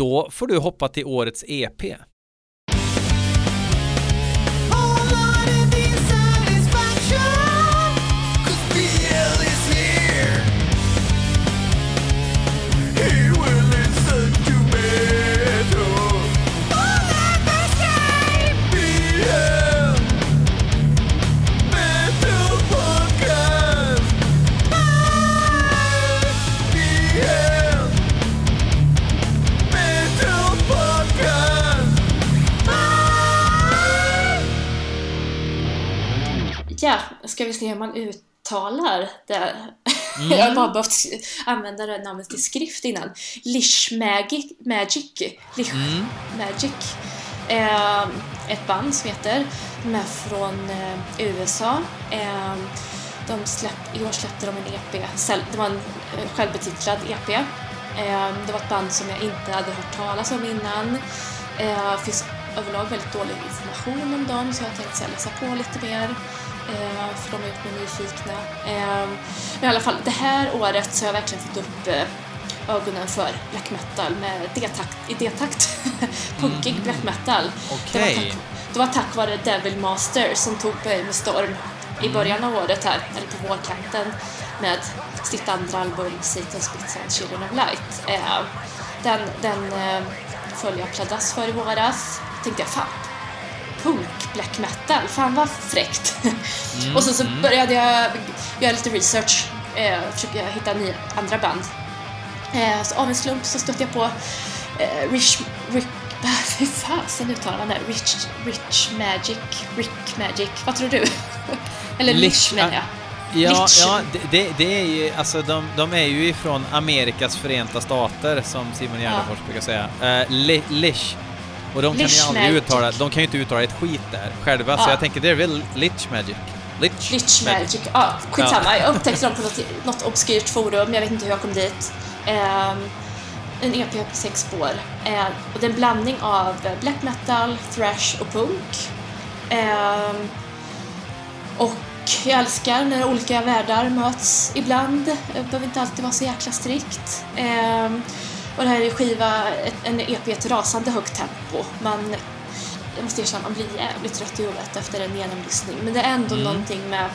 då får du hoppa till årets EP. Ska vi se hur man uttalar det. Jag har bara behövt använda det namnet till skrift innan. Lish Magic. Magic. Lish Magic. Eh, ett band som heter. De är från eh, USA. Eh, de släpp, I år släppte de en EP. Det var en eh, självbetitlad EP. Eh, det var ett band som jag inte hade hört talas om innan. Eh, finns överlag väldigt dålig information om dem så jag tänkte läsa på lite mer. Eh, för de gjort mig nyfikna. Eh, men i alla fall, det här året så har jag verkligen fått upp eh, ögonen för black metal med D-takt, i D-takt. Punkig black metal. Det, var tack, det var tack vare Devil Master som tog mig med storm i början av året här, eller på vårkanten med sitt andra album Satan's Spits and Children of Light. Eh, den den eh, föll jag pladask för i våras. Tänkte jag, fan, punk black metal, fan vad fräckt. och sen så började jag göra lite research, eh, försöka hitta nya, andra band. Eh, så av en slump så stötte jag på eh, Rich, Rick, hur fasen det? Rich, Rich Magic, Rick Magic, vad tror du? Eller Lich- menar jag. Ja, Lich. ja det, det, är ju, alltså de, de är ju ifrån Amerikas förenta stater, som Simon Gärdenfors brukar säga. Uh, li, Lish. Och de kan ju aldrig Magic. uttala, de kan ju inte uttala ett skit där själva, så Ja. jag tänker det är väl Lich Magic. Lich, Lich Magic, ja skitsamma. Jag upptäckte dem på något, något obskyrt forum, jag vet inte hur jag kom dit. Ehm, en EP på sex spår. Eh, och det är en blandning av black metal, thrash och punk. Ehm, och jag älskar när olika världar möts ibland. Det behöver inte alltid vara så jäkla strikt. Och det här är skiva, en EP i ett rasande högt tempo. Man, jag måste erkänna, man blir jävligt trött i huvudet efter en genomlyssning. Men det är ändå någonting med,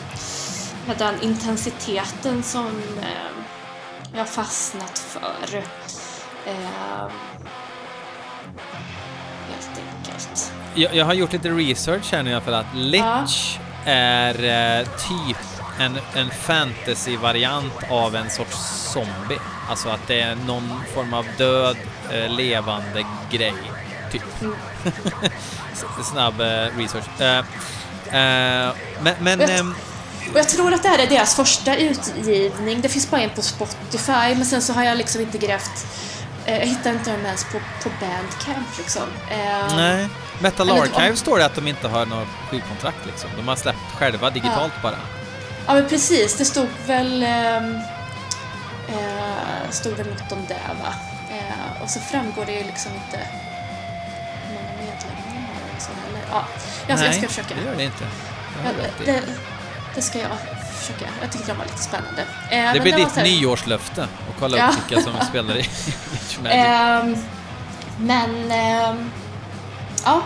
med den intensiteten som eh, jag har fastnat för. Eh, helt enkelt. Jag, jag har gjort lite research här nu i alla fall att Lich är eh, typ en, en fantasy-variant av en sorts zombie. Alltså att det är någon form av död, eh, levande grej, typ. S- Snabb eh, research. Eh, eh, men men ehm, Och jag tror att det här är deras första utgivning. Det finns bara en på Spotify, men sen så har jag liksom inte grävt... Eh, jag hittar inte dem ens på, på Bandcamp liksom. Eh, nej. Metal Archive står det att de inte har något skivkontrakt liksom. De har släppt själva digitalt bara. Ja men precis, det stod väl... eh, stod väl något om det va? Eh, och så framgår det ju liksom inte hur många medlemmar de och så heller. Ja, jag, jag ska Nej, försöka. det gör det inte. Det Ja, har du rätt i. det, det ska jag försöka. Jag tyckte de var lite spännande. Eh, Det blir var ditt här- nyårslöfte att kolla Ja. upp vilka som spelar i Magic. Ehm, men... ehm, ja,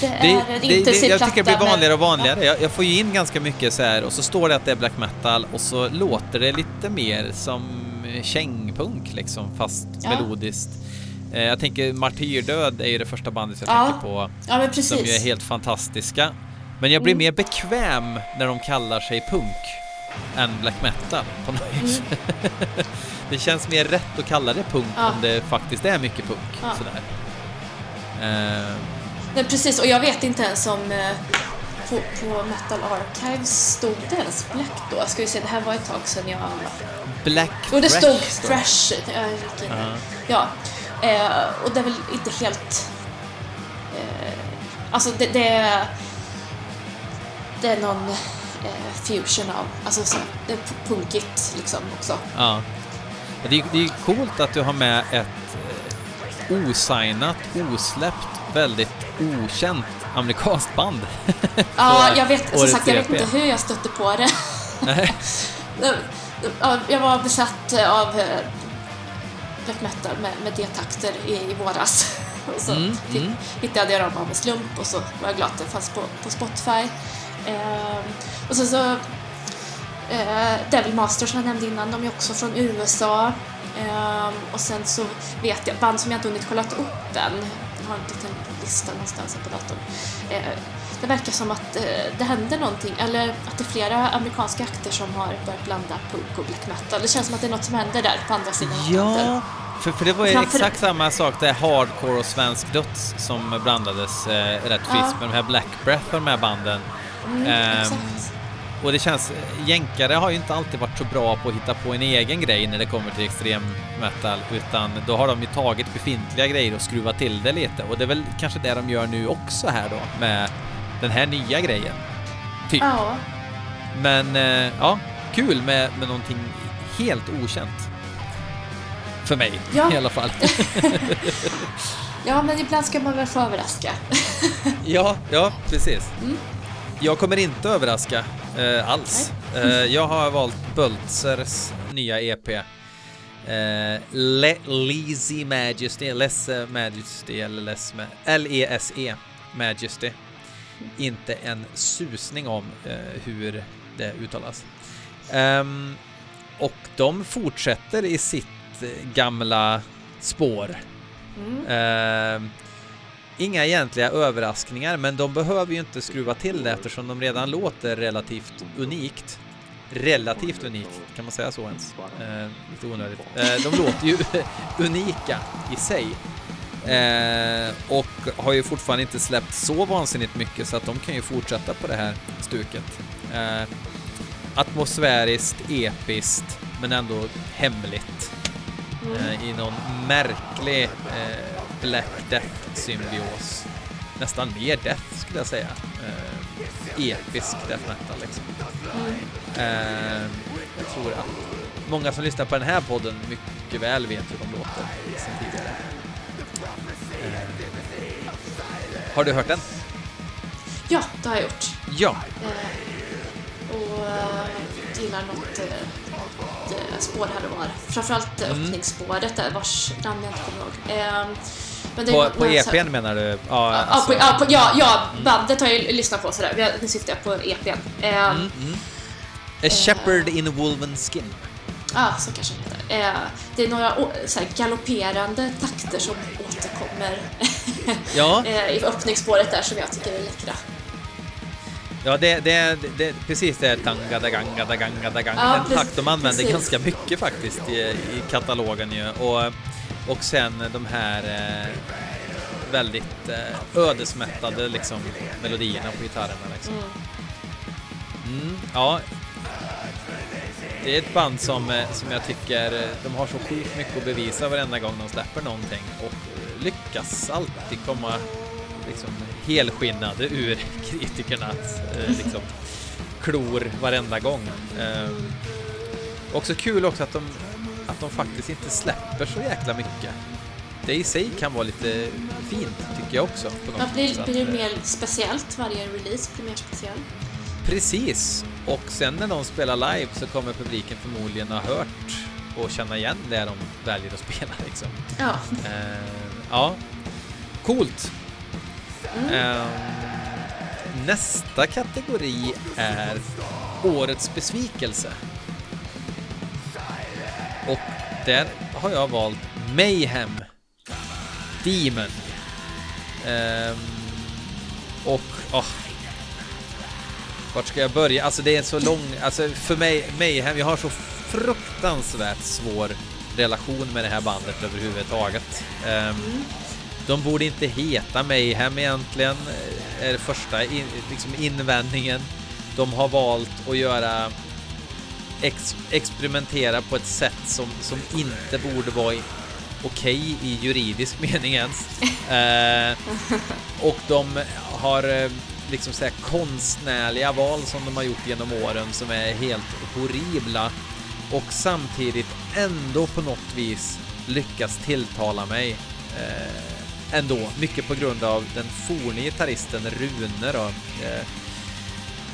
det är Det, det, det, intensiv jag tycker det blir vanligare och vanligare. Jag, jag får ju in ganska mycket så här och så står det att det är black metal och så låter det lite mer som kängpunk liksom, fast Ja. melodiskt. Eh, jag tänker Martyrdöd är ju det första bandet jag Ja, tänker på, Ja, men som ju är precis. helt fantastiska. Men jag blir Mm. mer bekväm när de kallar sig punk än black metal på något vis. det känns mer rätt att kalla det punk Mm. Ja. om det faktiskt är mycket punk. Ja. Sådär. Eh, Nej, precis, och jag vet inte ens om eh, på, på Metal Archives stod det ens Black då? Jag ska ju se, det här var ett tag sedan jag... Black Jo, det stod. Thrash. Jag där. Ja. Eh, och det är väl inte helt... Eh, alltså det, det är... Det är någon eh, fusion av... Alltså så, det är punkigt liksom också. Ja. Det är, det är coolt att du har med ett eh, osignat, osläppt, väldigt okänt amerikanskt band. Ja, jag vet, som sagt, jag vet EP. inte hur jag stötte på det. Jag var besatt av eh, black metal med, med D-takter i, i våras. och så mm, mm. hittade jag dem av en slump och så var jag glad att det fanns på, på Spotify. Eh, och sen så eh, Devil Masters som jag nämnde innan, de är också från USA. Eh, och sen så vet jag band som jag inte hunnit kolla upp än. Har en liten lista någonstans på datorn. Eh, det verkar som att eh, det händer någonting, eller att det är flera amerikanska akter som har börjat blanda punk och black metal. Det känns som att det är något som händer där på andra sidan Ja, för, för det var ju Framför... exakt samma sak, det är hardcore och svensk döds som blandades eh, rätt friskt med de här Black Breath och de här banden. Mm, ehm, och det känns, jänkare har ju inte alltid varit så bra på att hitta på en egen grej när det kommer till extrem metal, utan då har de ju tagit befintliga grejer och skruvat till det lite. Och det är väl kanske det de gör nu också här då, med den här nya grejen. Typ. Ja. Men, eh, ja, kul med, med någonting helt okänt. För mig ja. i alla fall. ja, men ibland ska man väl få överraska. ja, ja, precis. Mm. Jag kommer inte överraska eh, alls. Eh, jag har valt Bultzers nya EP. Eh, Le Lazy Majesty, Less Majesty eller Less Ma L-E-S-E Majesty. Inte en susning om eh, hur det uttalas. Um, och de fortsätter i sitt gamla spår. Mm. Uh, inga egentliga överraskningar, men de behöver ju inte skruva till det eftersom de redan låter relativt unikt. Relativt unikt, kan man säga så ens? Uh, lite onödigt. Uh, de låter ju unika i sig. Eh, och har ju fortfarande inte släppt så vansinnigt mycket så att de kan ju fortsätta på det här stuket. Eh, atmosfäriskt, episkt, men ändå hemligt. Mm. Eh, I någon märklig eh, Black Death-symbios. Nästan mer Death skulle jag säga. Eh, episk Death Metal liksom. Eh, jag tror att många som lyssnar på den här podden mycket väl vet hur de låter sen tidigare. Har du hört den? Ja, det har jag gjort. Ja. Eh, och eh, gillar något, eh, något eh, spår här och var. Framförallt mm. öppningsspåret där, vars namn jag inte kommer ihåg. Eh, men på på EPn här... menar du? Ja, ja, alltså. på, ja, på, ja, ja mm. bandet har jag lyssnat på sådär. Nu syftar jag på EPn. Eh, mm, mm. A Shepherd in Wolven Skin. Ja, ah, så kanske det heter. Eh, det är några så här, galopperande takter som återkommer ja. eh, i öppningsspåret där som jag tycker är läckra. Ja, det, det, det, precis det tanga da ganga da ganga da ganga. Ja, Den takt de använder precis. ganska mycket faktiskt i, i katalogen ju. Och, och sen de här eh, väldigt eh, ödesmättade liksom, melodierna på gitarrerna liksom. Mm. Mm, ja, det är ett band som, eh, som jag tycker, eh, de har så sjukt mycket att bevisa varenda gång de släpper någonting och eh, lyckas alltid komma liksom helskinnade ur kritikernas liksom, klor varenda gång. Ehm, också kul också att de, att de faktiskt inte släpper så jäkla mycket. Det i sig kan vara lite fint tycker jag också. På ja, blir, blir det mer speciellt? Varje release blir mer speciell? Precis, och sen när de spelar live så kommer publiken förmodligen ha hört och känna igen det de väljer att spela liksom. Ja. Uh, ja. Coolt. Mm. Uh, nästa kategori är Årets besvikelse. Och där har jag valt Mayhem Demon. Um, och oh, vart ska jag börja? Alltså det är så lång, alltså för mig, Mayhem, jag har så fruktansvärt svår relation med det här bandet överhuvudtaget. Um, de borde inte heta Mayhem egentligen, är det första in, liksom invändningen. De har valt att göra ex, experimentera på ett sätt som, som inte borde vara okej okay i juridisk mening ens. Eh, och de har eh, liksom så konstnärliga val som de har gjort genom åren som är helt horribla och samtidigt ändå på något vis lyckas tilltala mig eh, ändå, mycket på grund av den forne gitarristen Rune då, eh,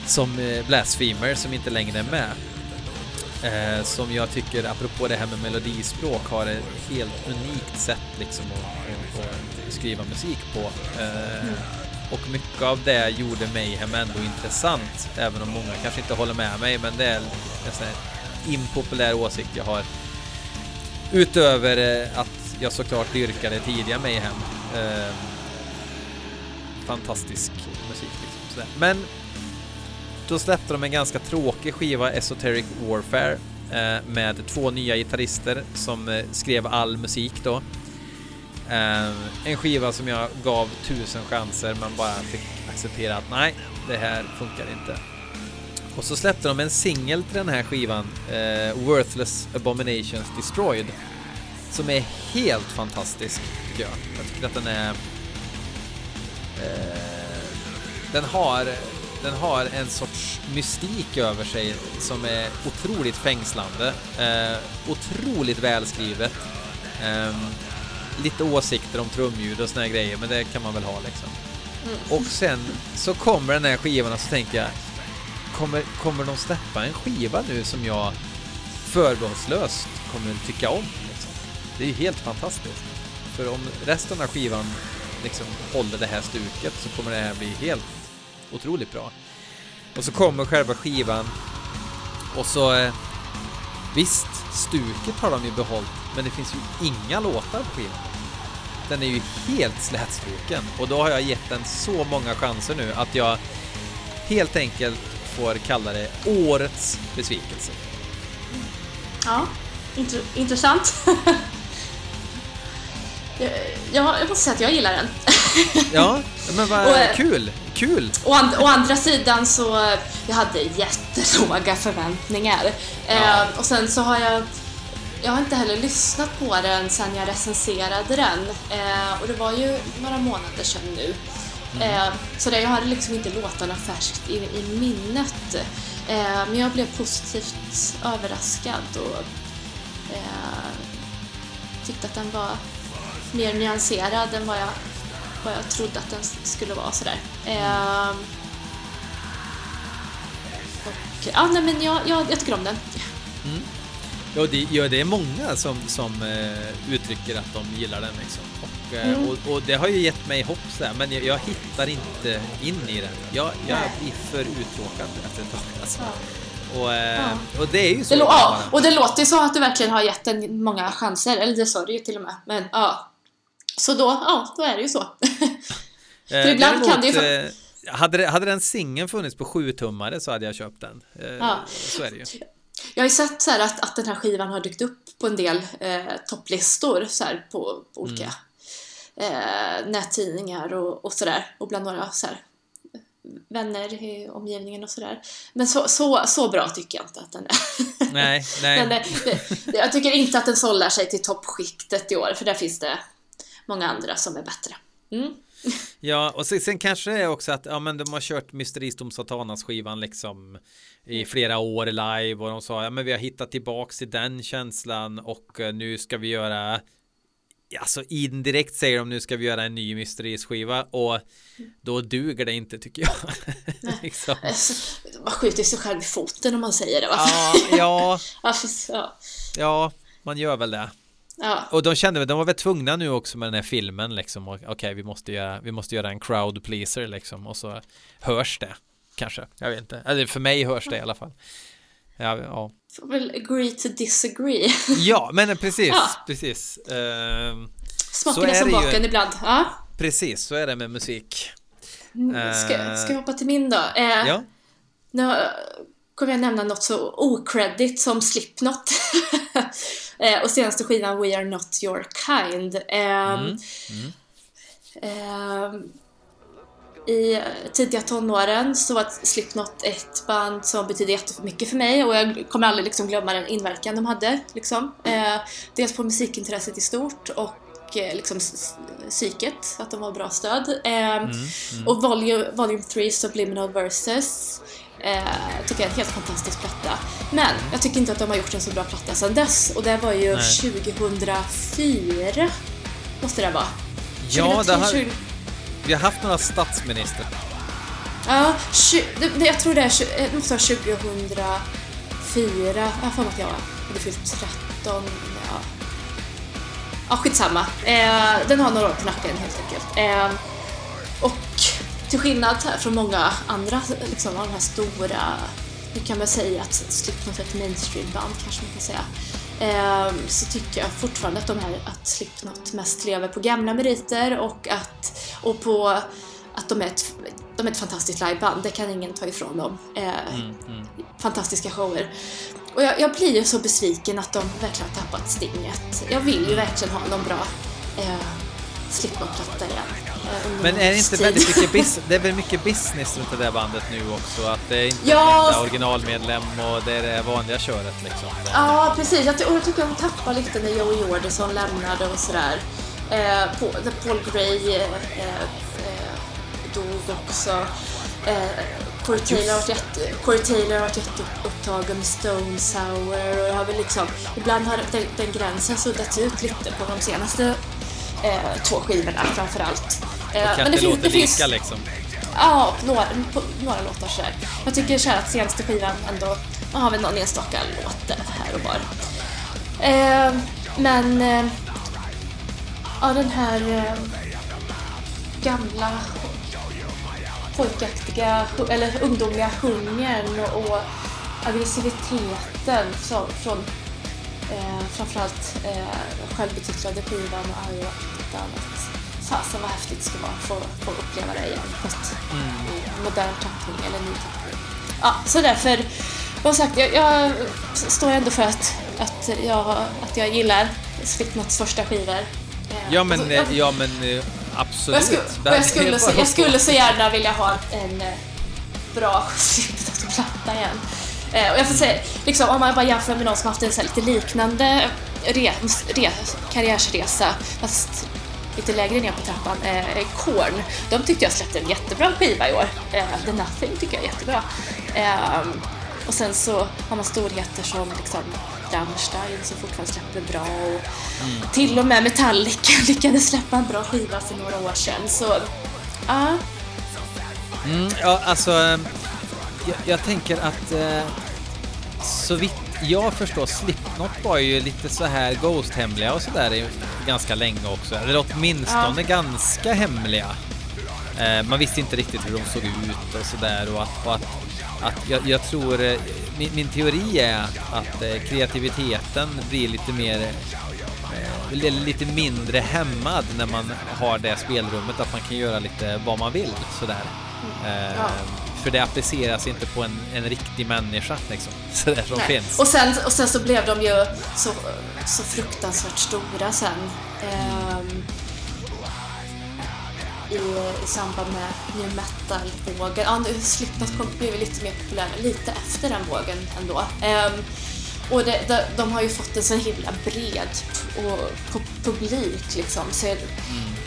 som eh, Blasphemer som inte längre är med. Eh, som jag tycker, apropå det här med melodispråk, har ett helt unikt sätt liksom att, att, skriva musik på. Eh, mm. Och mycket av det gjorde Mayhem ändå intressant, även om många kanske inte håller med mig, men det är en impopulär åsikt jag har. Utöver eh, att jag såklart dyrkade tidiga Mayhem. Eh, fantastisk musik liksom. Men då släppte de en ganska tråkig skiva, Esoteric Warfare, eh, med två nya gitarrister som eh, skrev all musik då. Eh, en skiva som jag gav tusen chanser men bara fick acceptera att nej, det här funkar inte. Och så släppte de en singel till den här skivan, Worthless Abominations Destroyed, som är helt fantastisk tycker jag. Jag tycker att den är... Den har den har en sorts mystik över sig som är otroligt fängslande. Eh, otroligt välskrivet. Eh, lite åsikter om trumljud och såna här grejer, men det kan man väl ha liksom. Mm. Och sen så kommer den här skivan och så tänker jag, kommer, kommer de släppa en skiva nu som jag förbehållslöst kommer tycka om? Liksom? Det är ju helt fantastiskt. För om resten av skivan liksom håller det här stuket så kommer det här bli helt otroligt bra. Och så kommer själva skivan och så eh, visst, stuket har de ju behållit, men det finns ju inga låtar på skivan. Den är ju helt slätstruken och då har jag gett den så många chanser nu att jag helt enkelt får kalla det årets besvikelse. Ja, int intressant. jag, jag måste säga att jag gillar den. ja, men vad och, eh, kul! Kul! Å, and, å andra sidan så, jag hade jättelåga förväntningar. Ja. Eh, och sen så har jag jag har inte heller lyssnat på den sen jag recenserade den eh, och det var ju några månader sedan nu. Mm. Eh, så det, jag hade liksom inte låtarna färskt i, i minnet. Eh, men jag blev positivt överraskad och eh, tyckte att den var mer nyanserad än vad jag vad jag trodde att den skulle vara sådär. Eh, och, ja, nej, men jag, jag, jag tycker om den. Mm. Ja, det, ja, det är många som, som uh, uttrycker att de gillar den liksom. Och, uh, mm. och, och, det har ju gett mig hopp sådär, men jag, jag, hittar inte in i den. Jag, jag blir för uttråkad efter ett tag alltså. Och, uh, ja. och det är ju så. Det ja, och det låter ju så att du verkligen har gett den många chanser, eller det sa du ju till och med. Men ja, så då, ja, då är det ju så. För eh, ibland kan det ju... Eh, hade, hade den singeln funnits på 7-tummare så hade jag köpt den. Eh, ja. Så är det ju. Jag har ju sett så att, att den här skivan har dykt upp på en del eh, topplistor så här, på, på olika mm. eh, nättidningar och, och sådär. Och bland några så här, vänner i omgivningen och sådär. Men så, så, så bra tycker jag inte att den är. Nej, nej. Men, jag tycker inte att den sållar sig till toppskiktet i år, för där finns det många andra som är bättre. Mm. Ja, och sen, sen, kanske det är också att ja, men de har kört Mysteristom Satanas skivan liksom i flera år live och de sa ja, men vi har hittat tillbaks till den känslan och eh, nu ska vi göra Alltså indirekt säger de nu ska vi göra en ny mysterisskiva och då duger det inte tycker jag. liksom. Man skjuter sig själv i foten om man säger det va? Ja, ja. ja, man gör väl det. Ja. Och de kände väl, de var väl tvungna nu också med den här filmen liksom. Okej, okay, vi måste göra, vi måste göra en crowd pleaser liksom. Och så hörs det kanske. Jag vet inte. Eller för mig hörs det i alla fall. Ja, ja. Får väl agree to disagree. ja, men precis, ja. precis. Uh, Smaken är som baken ibland. Ja. Precis, så är det med musik. Mm, ska, eh, ska jag hoppa till min då? Uh, ja. Nu kommer jag nämna något så okredit som Slipknot. Eh, och senaste skivan We Are Not Your Kind. Eh, mm. Mm. Eh, I tidiga tonåren så var Slipknot ett band som betydde jättemycket för mig och jag kommer aldrig liksom glömma den inverkan de hade. Liksom. Eh, dels på musikintresset i stort och eh, liksom psyket, att de var bra stöd. Eh, mm, mm. Och Volume, volume 3 Subliminal Verses Eh, tycker jag är en helt fantastisk platta. Men jag tycker inte att de har gjort en så bra platta sedan dess. Och det var ju Nej. 2004, måste det vara. Ja, det har, vi har haft några statsminister. Ja, det, jag tror det är, det måste vara 2004 24. Jag har för mig att jag hade fyllt 13. Ja, ja skitsamma. Eh, den har några år på nacken helt enkelt. Eh, och till skillnad från många andra liksom, av de här stora, nu kan man säga att Slipknot är ett mainstream-band kanske man kan säga. Eh, så tycker jag fortfarande att, de här, att Slipknot mest lever på gamla meriter och, att, och på att de är ett, de är ett fantastiskt liveband, det kan ingen ta ifrån dem. Eh, mm, mm. Fantastiska shower. Och jag, jag, blir ju så besviken att de verkligen har tappat stinget. Jag vill ju verkligen ha någon bra eh, Slipknot-platta igen. Eh, Men är det inte väldigt mycket, business, det är väl mycket business runt det där bandet nu också? Att det är inte ja, en originalmedlem och det är det vanliga köret liksom? Ja, precis. Jag, och jag tycker de tappar lite när Joey Jordison lämnade och sådär. Eh, Paul Gray eh, eh, dog också. Eh, Corey Taylor har varit, jätteupptagen med Stone Sour och jag har väl liksom, ibland har den, den gränsen suddats ut lite på de senaste eh, två skivorna framförallt. Eh, men det, det låter det lika finns, liksom? Ja, några, några låtar sådär. Jag tycker så att senaste skivan ändå, har väl någon enstaka låt här och var. Eh, men, eh, ja den här eh, gamla pojkaktiga, eller ungdomliga hungern och aggressiviteten från, från eh, framförallt eh, självbetitlade skivan och Iowa och annat. Fasen vad häftigt det skulle vara att få, få uppleva det igen fast mm. i modern tappning eller ny tappning. Ja, så därför, som sagt, jag, jag står ändå för att, att, jag, att jag gillar Slipknots första skivor. Eh, ja men, alltså, ja, men eh, absolut. Jag, skulle, och jag, skulle så, jag skulle så gärna vilja ha en eh, bra Slipknot-platta igen. Och jag får säga, liksom, om man bara jämför med någon som haft en så lite liknande re, re, karriärsresa, fast lite lägre ner på trappan, eh, Korn. De tyckte jag släppte en jättebra skiva i år. Eh, The Nothing tycker jag är jättebra. Eh, och sen så har man storheter som liksom Rammstein som fortfarande släpper bra och mm. till och med Metallica lyckades släppa en bra skiva för några år sedan. Så, ja. Mm, ja, alltså jag, jag tänker att eh, så vitt jag förstår Slipknot var ju lite så här Ghost-hemliga och sådär ganska länge också. Eller åtminstone ja. ganska hemliga. Eh, man visste inte riktigt hur de såg ut och sådär och att, och att, att jag, jag tror, eh, min, min, teori är att eh, kreativiteten blir lite mer eh, lite mindre hämmad när man har det spelrummet att man kan göra lite vad man vill sådär. Ja. För det appliceras inte på en, en riktig människa liksom. Så det som Nej. finns. Och sen, och sen så blev de ju så, så fruktansvärt stora sen. Um, i, i samband med new metal-vågen. Ja, nu Slipknot kom, blev lite mer populära lite efter den vågen ändå. Um, och det, de, de, har ju fått en så himla bred och, publik liksom. Så mm.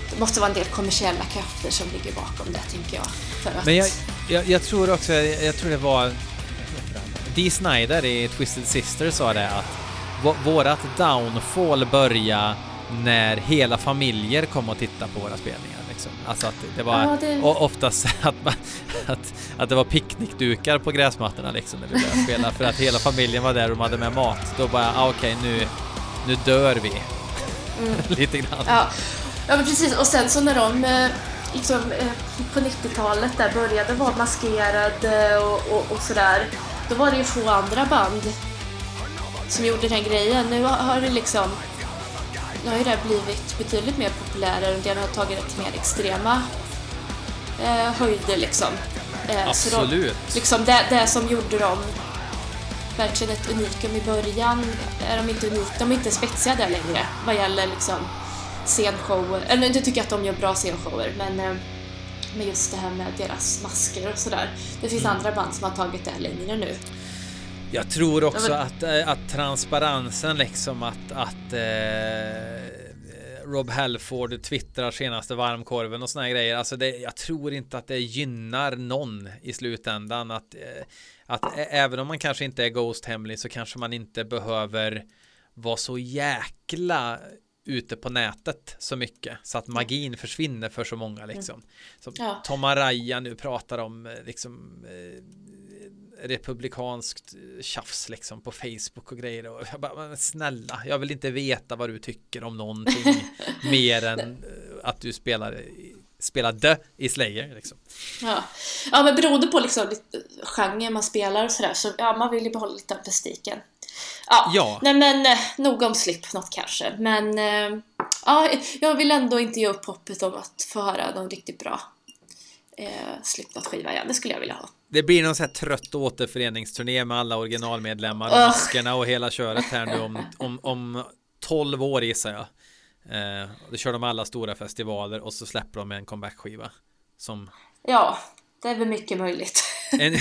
det måste vara en del kommersiella krafter som ligger bakom det, tänker jag. För att... Men jag, jag, jag tror också, jag, tror det var Dee Snyder i Twisted Sister sa det att vårat downfall börja när hela familjer kom och tittade på våra spelningar. Liksom. Alltså att det var ja, det... oftast att, man, att, att det var picknickdukar på gräsmattorna liksom när vi började spela för att hela familjen var där och de hade med mat. Då bara, ah, okej okay, nu, nu dör vi. Mm. Lite grann. Ja. ja, men precis. Och sen så när de eh, liksom, eh, på 90-talet där började vara maskerade och, och, och sådär, då var det ju få andra band som gjorde den grejen. Nu har det liksom nu har ju det blivit betydligt mer populärare och det har tagit till mer extrema eh, höjder liksom. Eh, Absolut. De, liksom det, det som gjorde dem verkligen ett unikum i början är de inte unika, de är inte spetsiga där längre vad gäller liksom scenshower. Eller nu tycker att de gör bra scenshower men eh, med just det här med deras masker och sådär. Det finns mm. andra band som har tagit det längre nu. Jag tror också ja, men... att, eh, att transparensen liksom att, att eh, Rob Halford twittrar senaste varmkorven och såna här grejer. Alltså det, jag tror inte att det gynnar någon i slutändan att, eh, att även om man kanske inte är Ghost hemlig så kanske man inte behöver vara så jäkla ute på nätet så mycket så att magin försvinner för så många liksom. Som ja. Tom Araya nu pratar om eh, liksom republikanskt tjafs liksom på Facebook och grejer och jag bara, men snälla, jag vill inte veta vad du tycker om någonting mer än eh, att du spelar spelade i Slayer liksom. Ja. ja, men beroende på liksom genre man spelar och sådär så ja, man vill ju behålla lite av mystiken. Ja, ja. nej men eh, nog om Slipknot kanske, men eh, ja, jag vill ändå inte ge upp hoppet om att få höra någon riktigt bra eh, Slipknot-skiva igen. Det skulle jag vilja ha. Det blir någon sån här trött återföreningsturné med alla originalmedlemmar och maskerna och hela köret här nu om, om, om 12 år gissar jag. Eh, då kör de alla stora festivaler och så släpper de en comeback-skiva. Som... Ja, det är väl mycket möjligt. En...